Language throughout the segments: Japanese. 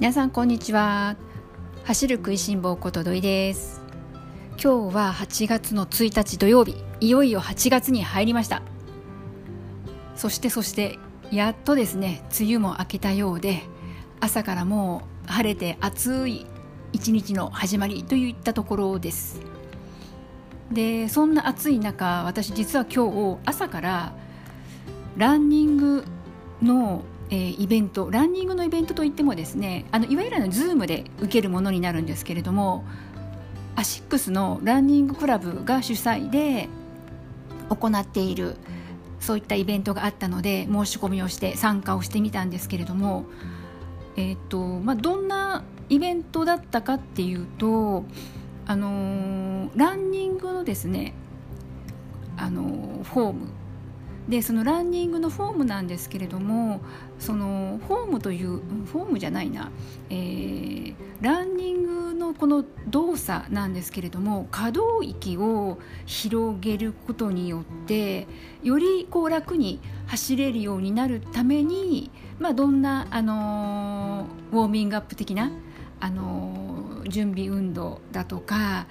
皆さんこんにちは。走る食いしん坊こと土井です。今日は8月の1日土曜日。いよいよ8月に入りました。そしてそしてやっとですね梅雨も明けたようで朝からもう晴れて暑い一日の始まりといったところです。でそんな暑い中私実は今日朝からランニングの、えー、イベントランニングのイベントといってもですねあのいわゆるの Zoom で受けるものになるんですけれどもアシックスのランニングクラブが主催で行っているそういったイベントがあったので申し込みをして参加をしてみたんですけれども、えーとまあ、どんなイベントだったかっていうと、あのー、ランニングのですね、あのー、フォーム。でそのランニングのフォームなんですけれどもそのフォームというフォームじゃないな、えー、ランニングのこの動作なんですけれども可動域を広げることによってよりこう楽に走れるようになるために、まあ、どんな、あのー、ウォーミングアップ的な、あのー、準備運動だとか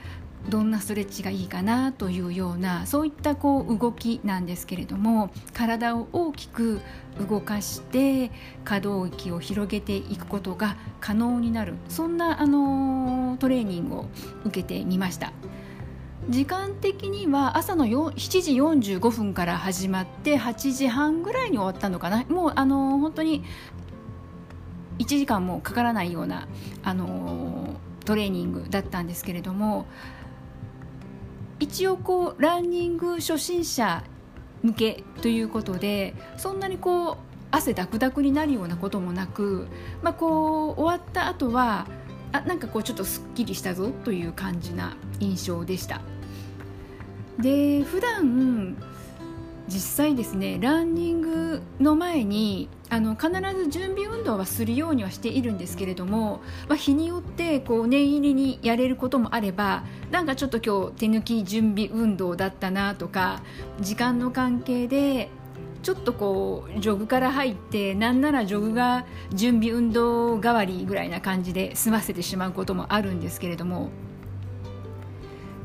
どんなストレッチがいいかなというようなそういったこう動きなんですけれども体を大きく動かして可動域を広げていくことが可能になるそんなあのトレーニングを受けてみました。時間的には朝の7時45分から始まって8時半ぐらいに終わったのかなもうあの本当に1時間もかからないようなあのトレーニングだったんですけれども一応こうランニング初心者向けということでそんなにこう汗だくだくになるようなこともなく、まあ、こう終わった後はあなんかこうちょっとすっきりしたぞという感じな印象でした。で普段実際ですねランニングの前にあの必ず準備運動はするようにはしているんですけれども、まあ、日によってこう念入りにやれることもあればなんかちょっと今日手抜き準備運動だったなとか時間の関係でちょっとこうジョグから入ってなんならジョグが準備運動代わりぐらいな感じで済ませてしまうこともあるんですけれども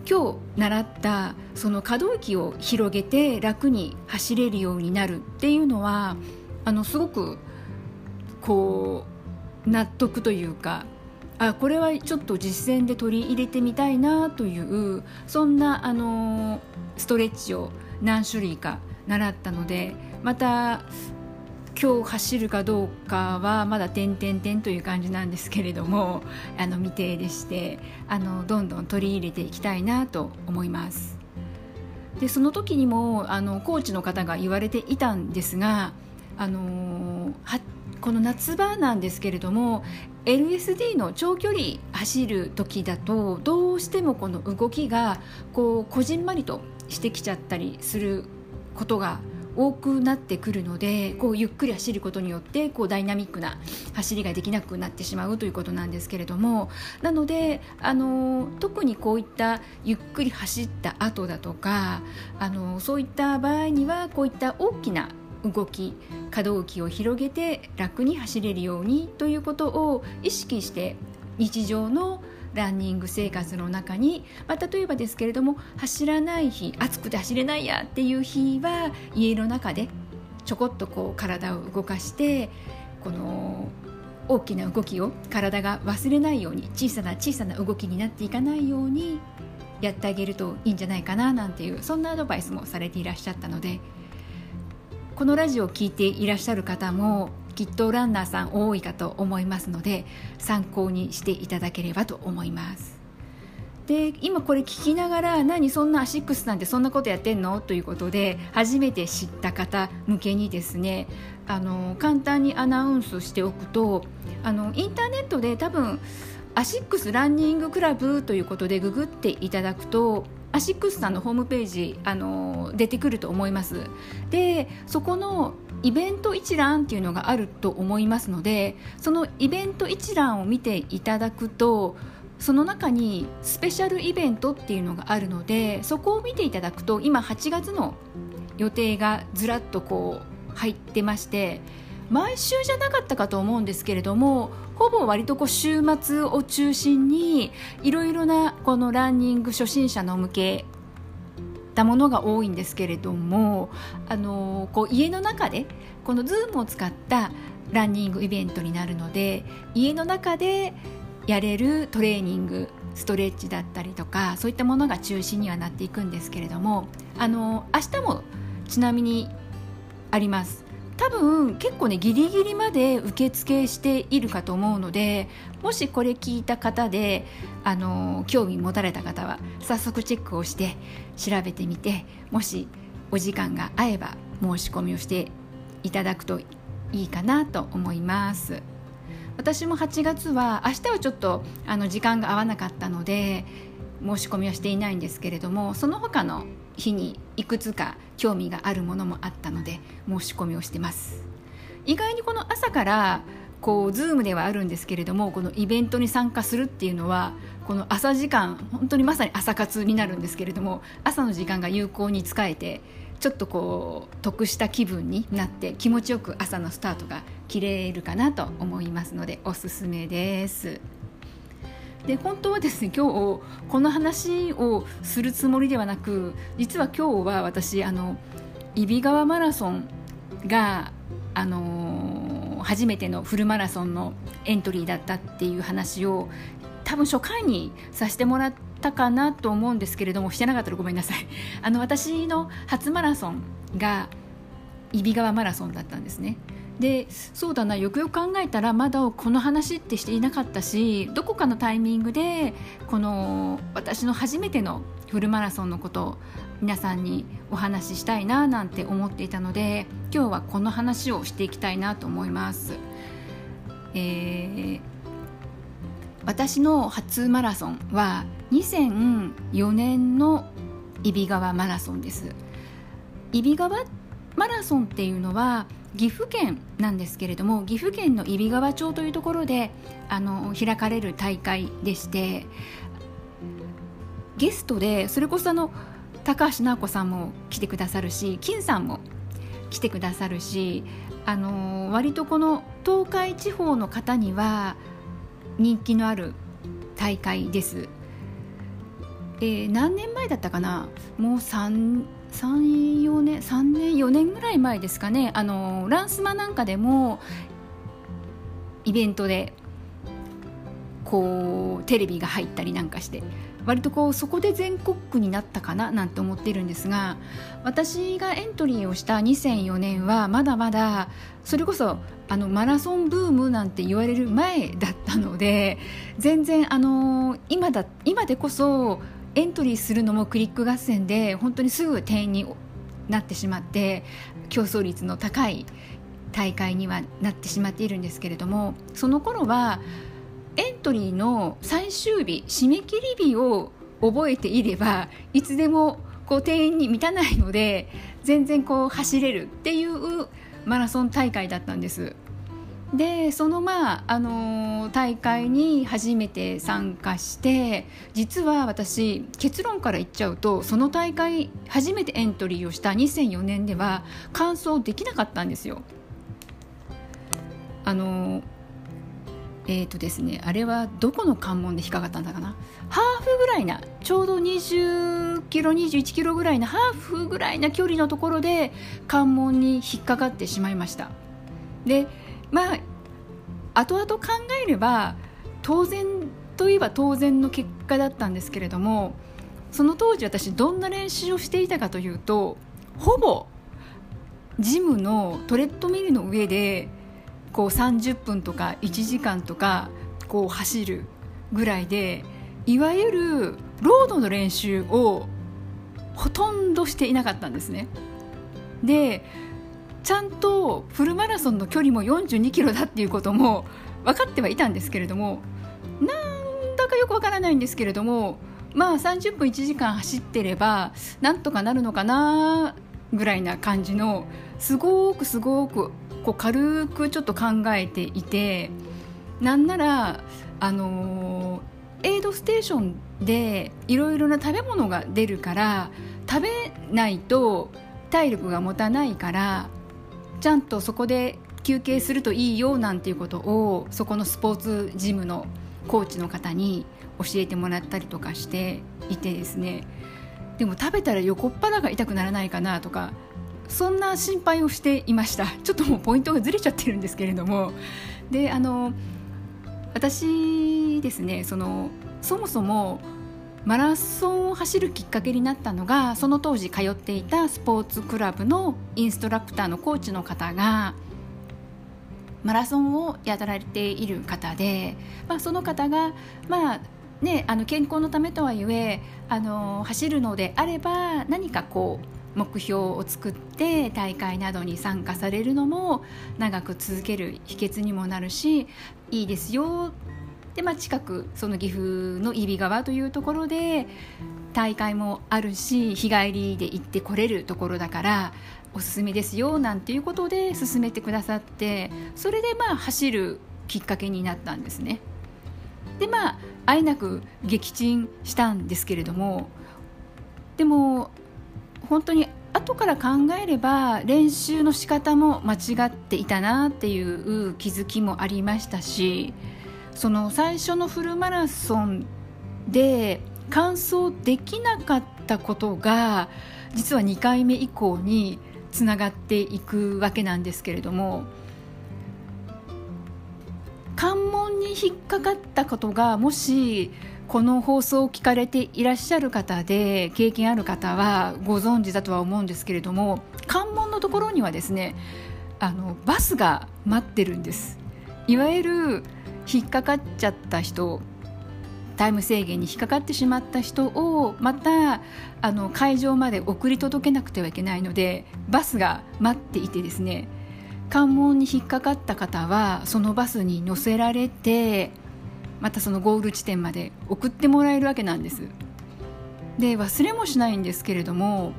今日習ったその可動域を広げて楽に走れるようになるっていうのはあのすごくこう納得というかあこれはちょっと実践で取り入れてみたいなというそんなあのストレッチを何種類か習ったのでまた今日走るかどうかはまだ点々点という感じなんですけれどもあの未定でしてあのどんどん取り入れていきたいなと思います。でその時にもあのコーチの方が言われていたんですがあのはこの夏場なんですけれども LSD の長距離走る時だとどうしてもこの動きがこうこじんまりとしてきちゃったりすることが多くなってくるのでこうゆっくり走ることによってこうダイナミックな走りができなくなってしまうということなんですけれどもなのであの特にこういったゆっくり走った後だとかあのそういった場合にはこういった大きな動き可動域を広げて楽に走れるようにということを意識して日常のランニング生活の中に、まあ、例えばですけれども走らない日暑くて走れないやっていう日は家の中でちょこっとこう体を動かしてこの大きな動きを体が忘れないように小さな小さな動きになっていかないようにやってあげるといいんじゃないかななんていうそんなアドバイスもされていらっしゃったのでこのラジオを聴いていらっしゃる方もきっとランナーさん多いかと思いますので参考にしていただければと思います。で今これ聞きながら何そんなアシックスなんてそんなことやってんの？ということで初めて知った方向けにですねあの簡単にアナウンスしておくとあのインターネットで多分アシックスランニングクラブということでググっていただくとアシックスさんのホームページあの出てくると思います。でそこのイベント一覧っていうのがあると思いますのでそのイベント一覧を見ていただくとその中にスペシャルイベントっていうのがあるのでそこを見ていただくと今8月の予定がずらっとこう入ってまして毎週じゃなかったかと思うんですけれどもほぼ割とこう週末を中心にいろいろなこのランニング初心者の向けたものが多いんですけれどもあのこう家の中でこの Zoom を使ったランニングイベントになるので家の中でやれるトレーニングストレッチだったりとかそういったものが中心にはなっていくんですけれどもあの明日もちなみにあります。多分結構ねギリギリまで受付しているかと思うのでもしこれ聞いた方であの興味持たれた方は早速チェックをして調べてみてもしお時間が合えば申し込みをしていただくといいかなと思います。私も8月は明日はちょっとあの時間が合わなかったので申し込みはしていないんですけれどもその他の日にいくつか興味があるものもあったので申し込みをしてます意外にこの朝からこう Zoom ではあるんですけれどもこのイベントに参加するっていうのはこの朝時間本当にまさに朝活になるんですけれども朝の時間が有効に使えてちょっとこう得した気分になって気持ちよく朝のスタートが切れるかなと思いますのでおすすめです。で本当はですね今日この話をするつもりではなく実は今日は私あの揖斐川マラソンがあのー、初めてのフルマラソンのエントリーだったっていう話を多分初回にさせてもらったかなと思うんですけれどもしてなかったらごめんなさい。あの私の初マラソンが揖斐川マラソンだったんですね。でそうだなよくよく考えたらまだこの話ってしていなかったしどこかのタイミングでこの私の初めてのフルマラソンのことを皆さんにお話ししたいななんて思っていたので今日はこの話をしていきたいなと思います。えー、私の初マラソンは2004年の揖斐川マラソンです揖斐川マラソンっていうのは岐阜県なんですけれども岐阜県の揖斐川町というところであの開かれる大会でしてゲストでそれこそあの高橋尚子さんも来てくださるし金さんも来てくださるしあの割とこの東海地方の方には人気のある大会です。え、何年前だったかな？もう3 34年3年4年ぐらい前ですかね。あのランスマなんかでもイベントでこうテレビが入ったりなんかして割とこうそこで全国区になったかななんて思ってるんですが私がエントリーをした2004年はまだまだそれこそあのマラソンブームなんて言われる前だったので全然あの今だ今でこそエントリーするのもクリック合戦で本当にすぐ定員になってしまって競争率の高い大会にはなってしまっているんですけれどもその頃はエントリーの最終日締め切り日を覚えていればいつでもこう定員に満たないので全然こう走れるっていうマラソン大会だったんです。でそのまあ、あの、大会に初めて参加して実は私結論から言っちゃうとその大会初めてエントリーをした2004年では完走できなかったんですよ。あのえーとですね、あれはどこの関門で引っかかったんだかなハーフぐらいなちょうど20キロ21キロぐらいなハーフぐらいな距離のところで関門に引っかかってしまいましたでまあ後々考えれば当然といえば当然の結果だったんですけれどもその当時私どんな練習をしていたかというとほぼジムのトレッドミルの上でこう30分とか1時間とかこう走るぐらいでいわゆるロードの練習をほとんどしていなかったんですね。でちゃんとフルマラソンの距離も42キロだっていうことも分かってはいたんですけれどもなんだかよくわからないんですけれどもまあ30分1時間走ってればなんとかなるのかなぐらいな感じのすごくすごくこう軽くちょっと考えていてなんならあのエイドステーションでいろいろな食べ物が出るから食べないと体力が持たないからちゃんとそこで休憩するといいよなんていうことをそこのスポーツジムのコーチの方に教えてもらったりとかしていてですね。でも食べたら横っ腹が痛くならないかなとかそんな心配をしていました。ちょっともうポイントがずれちゃってるんですけれども。であの私ですねそのそもそもマラソンを走るきっかけになったのがその当時通っていたスポーツクラブのインストラクターのコーチの方がマラソンをやられている方で、まあ、その方が、まあね、あの健康のためとはいえあの走るのであれば何かこう目標を作って大会などに参加されるのも長く続ける秘訣にもなるしいいですよで、まあ、近くその岐阜の揖斐川というところで大会もあるし日帰りで行ってこれるところだからおすすめですよなんていうことで勧めてくださってそれでまあ走るきっかけになったんですね。でまああえなく撃沈したんですけれどもでも本当に後から考えれば練習の仕方も間違っていたなっていう気づきもありましたしその最初のフルマラソンで完走できなかったことが実は2回目以降につながっていくわけなんですけれども関門に引っかかったことがもしこの放送を聞かれていらっしゃる方で経験ある方はご存知だとは思うんですけれども関門のところにはですねあのバスが待ってるんです。いわゆる引っかかっちゃった人タイム制限に引っかかってしまった人をまたあの会場まで送り届けなくてはいけないのでバスが待っていてですね関門に引っかかった方はそのバスに乗せられてまたそのゴール地点まで送ってもらえるわけなんです。で忘れもしないんですけれども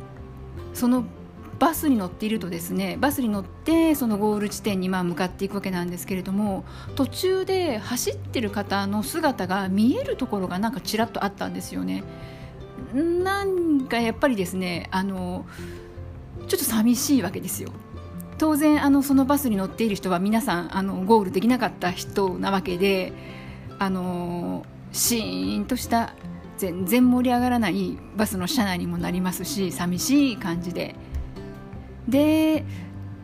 そのバスに乗っているとですねバスに乗ってそのゴール地点にまあ向かっていくわけなんですけれども途中で走ってる方の姿が見えるところがなんかちらっとあったんですよね。なんかやっぱりですねあのちょっと寂しいわけですよ。当然あのそのバスに乗っている人は皆さんあのゴールできなかった人なわけであのシーンとした全然盛り上がらないバスの車内にもなりますし寂しい感じでで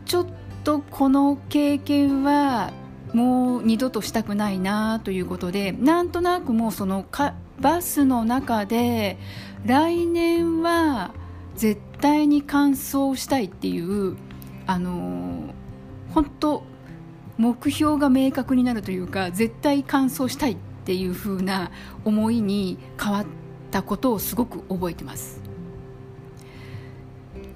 ちょっとこの経験はもう二度としたくないなということでなんとなくもうそのかバスの中で来年は絶対に完走したいっていうあの本当目標が明確になるというか絶対完走したいっていう風な思いに変わったことをすごく覚えてます。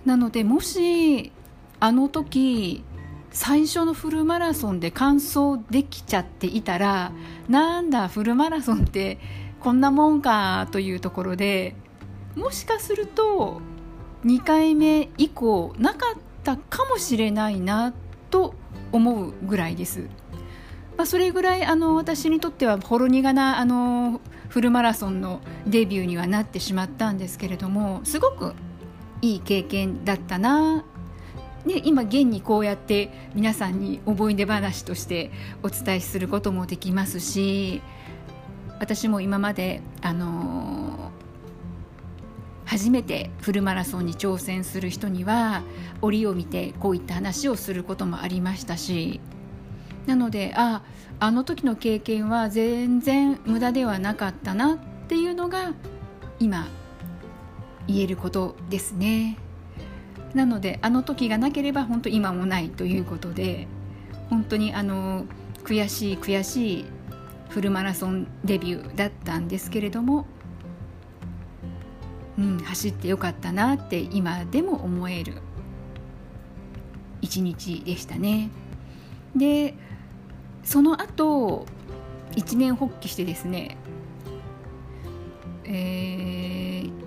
なのでもしあの時最初のフルマラソンで完走できちゃっていたらなんだフルマラソンってこんなもんかというところでもしかすると2回目以降なかったかもしれないなと思うぐらいです。まあ、それぐらいあの私にとってはほろ苦なあのフルマラソンのデビューにはなってしまったんですけれどもすごくいい経験だったな。で今現にこうやって皆さんに思い出話としてお伝えすることもできますし私も今まで、あのー、初めてフルマラソンに挑戦する人には折を見てこういった話をすることもありましたしなのでああの時の経験は全然無駄ではなかったなっていうのが今言えることですねなのであの時がなければ本当今もないということで本当にあの悔しい悔しいフルマラソンデビューだったんですけれども、うん、走ってよかったなって今でも思える一日でしたね。でその後一年発起してですね、えー、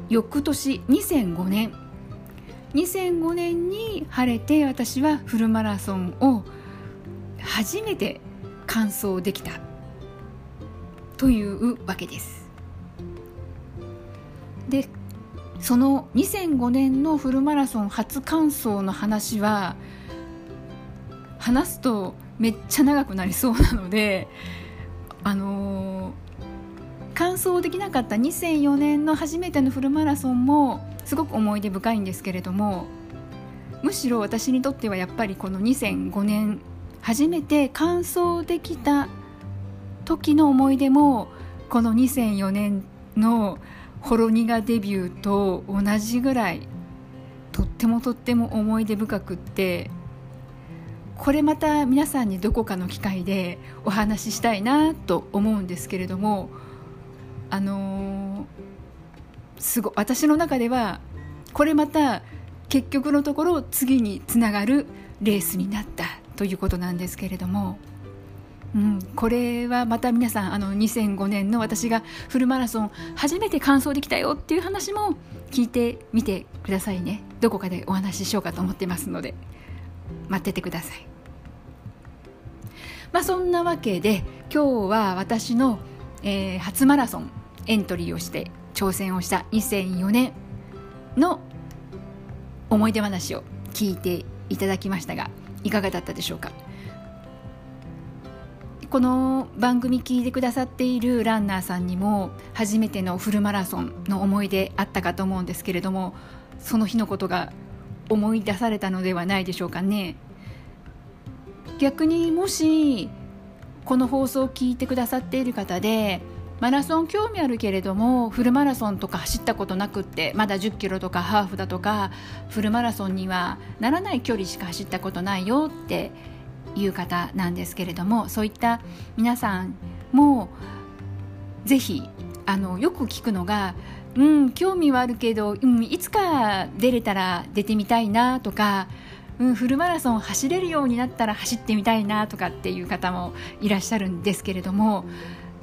翌年2005年。2005年に晴れて私はフルマラソンを初めて完走できた。というわけです。でその2005年のフルマラソン初完走の話は話すとめっちゃ長くなりそうなのであのー、完走できなかった2004年の初めてのフルマラソンもすごく思い出深いんですけれどもむしろ私にとってはやっぱりこの2005年初めて完走できた時の思い出もこの2004年のホロニガデビューと同じぐらいとってもとっても思い出深くってこれまた皆さんにどこかの機会でお話ししたいなと思うんですけれどもあのー、すご私の中ではこれまた結局のところ次につながるレースになったということなんですけれども、うん、これはまた皆さんあの2005年の私がフルマラソン初めて完走できたよっていう話も聞いてみてくださいねどこかでお話ししようかと思ってますので待っててください。まあ、そんなわけで今日は私の、えー、初マラソンエントリーをして挑戦をした2004年の思い出話を聞いていただきましたがいかがだったでしょうか？この番組聞いてくださっているランナーさんにも初めてのフルマラソンの思い出あったかと思うんですけれどもその日のことが思い出されたのではないでしょうかね。逆にもしこの放送を聞いてくださっている方でマラソン興味あるけれどもフルマラソンとか走ったことなくってまだ1 0キロとかハーフだとかフルマラソンにはならない距離しか走ったことないよっていう方なんですけれどもそういった皆さんもぜひあのよく聞くのが「うん興味はあるけど、うん、いつか出れたら出てみたいな」とかうん、フルマラソン走れるようになったら走ってみたいなとかっていう方もいらっしゃるんですけれども、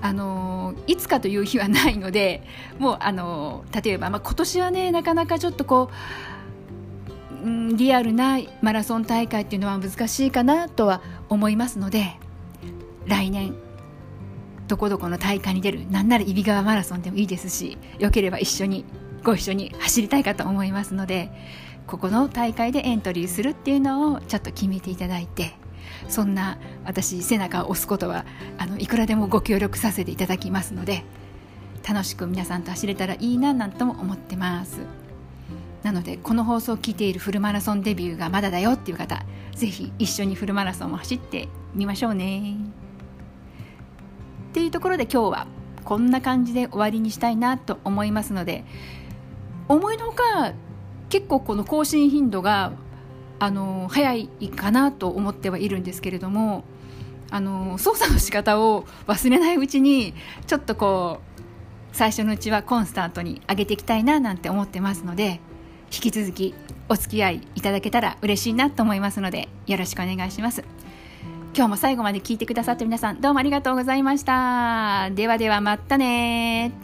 あのいつかという日はないのでもう、あの例えば、まあ、今年はねなかなかちょっとこう、うん、リアルなマラソン大会っていうのは難しいかなとは思いますので来年どこどこの大会に出るなんなら揖斐川マラソンでもいいですしよければ一緒にご一緒に走りたいかと思いますのでここの大会でエントリーするっていうのをちょっと決めていただいてそんな私背中を押すことはあのいくらでもご協力させていただきますので楽しく皆さんと走れたらいいななんとも思ってます。なのでこの放送を聞いているフルマラソンデビューがまだだよっていう方ぜひ一緒にフルマラソンを走ってみましょうね。っていうところで今日はこんな感じで終わりにしたいなと思いますので思いのほか結構この更新頻度があの早いかなと思ってはいるんですけれどもあの操作の仕方を忘れないうちにちょっとこう最初のうちはコンスタントに上げていきたいななんて思ってますので引き続きお付き合いいただけたら嬉しいなと思いますのでよろしくお願いします。今日も最後まで聞いてくださって皆さんどうもありがとうございました。ではではまたね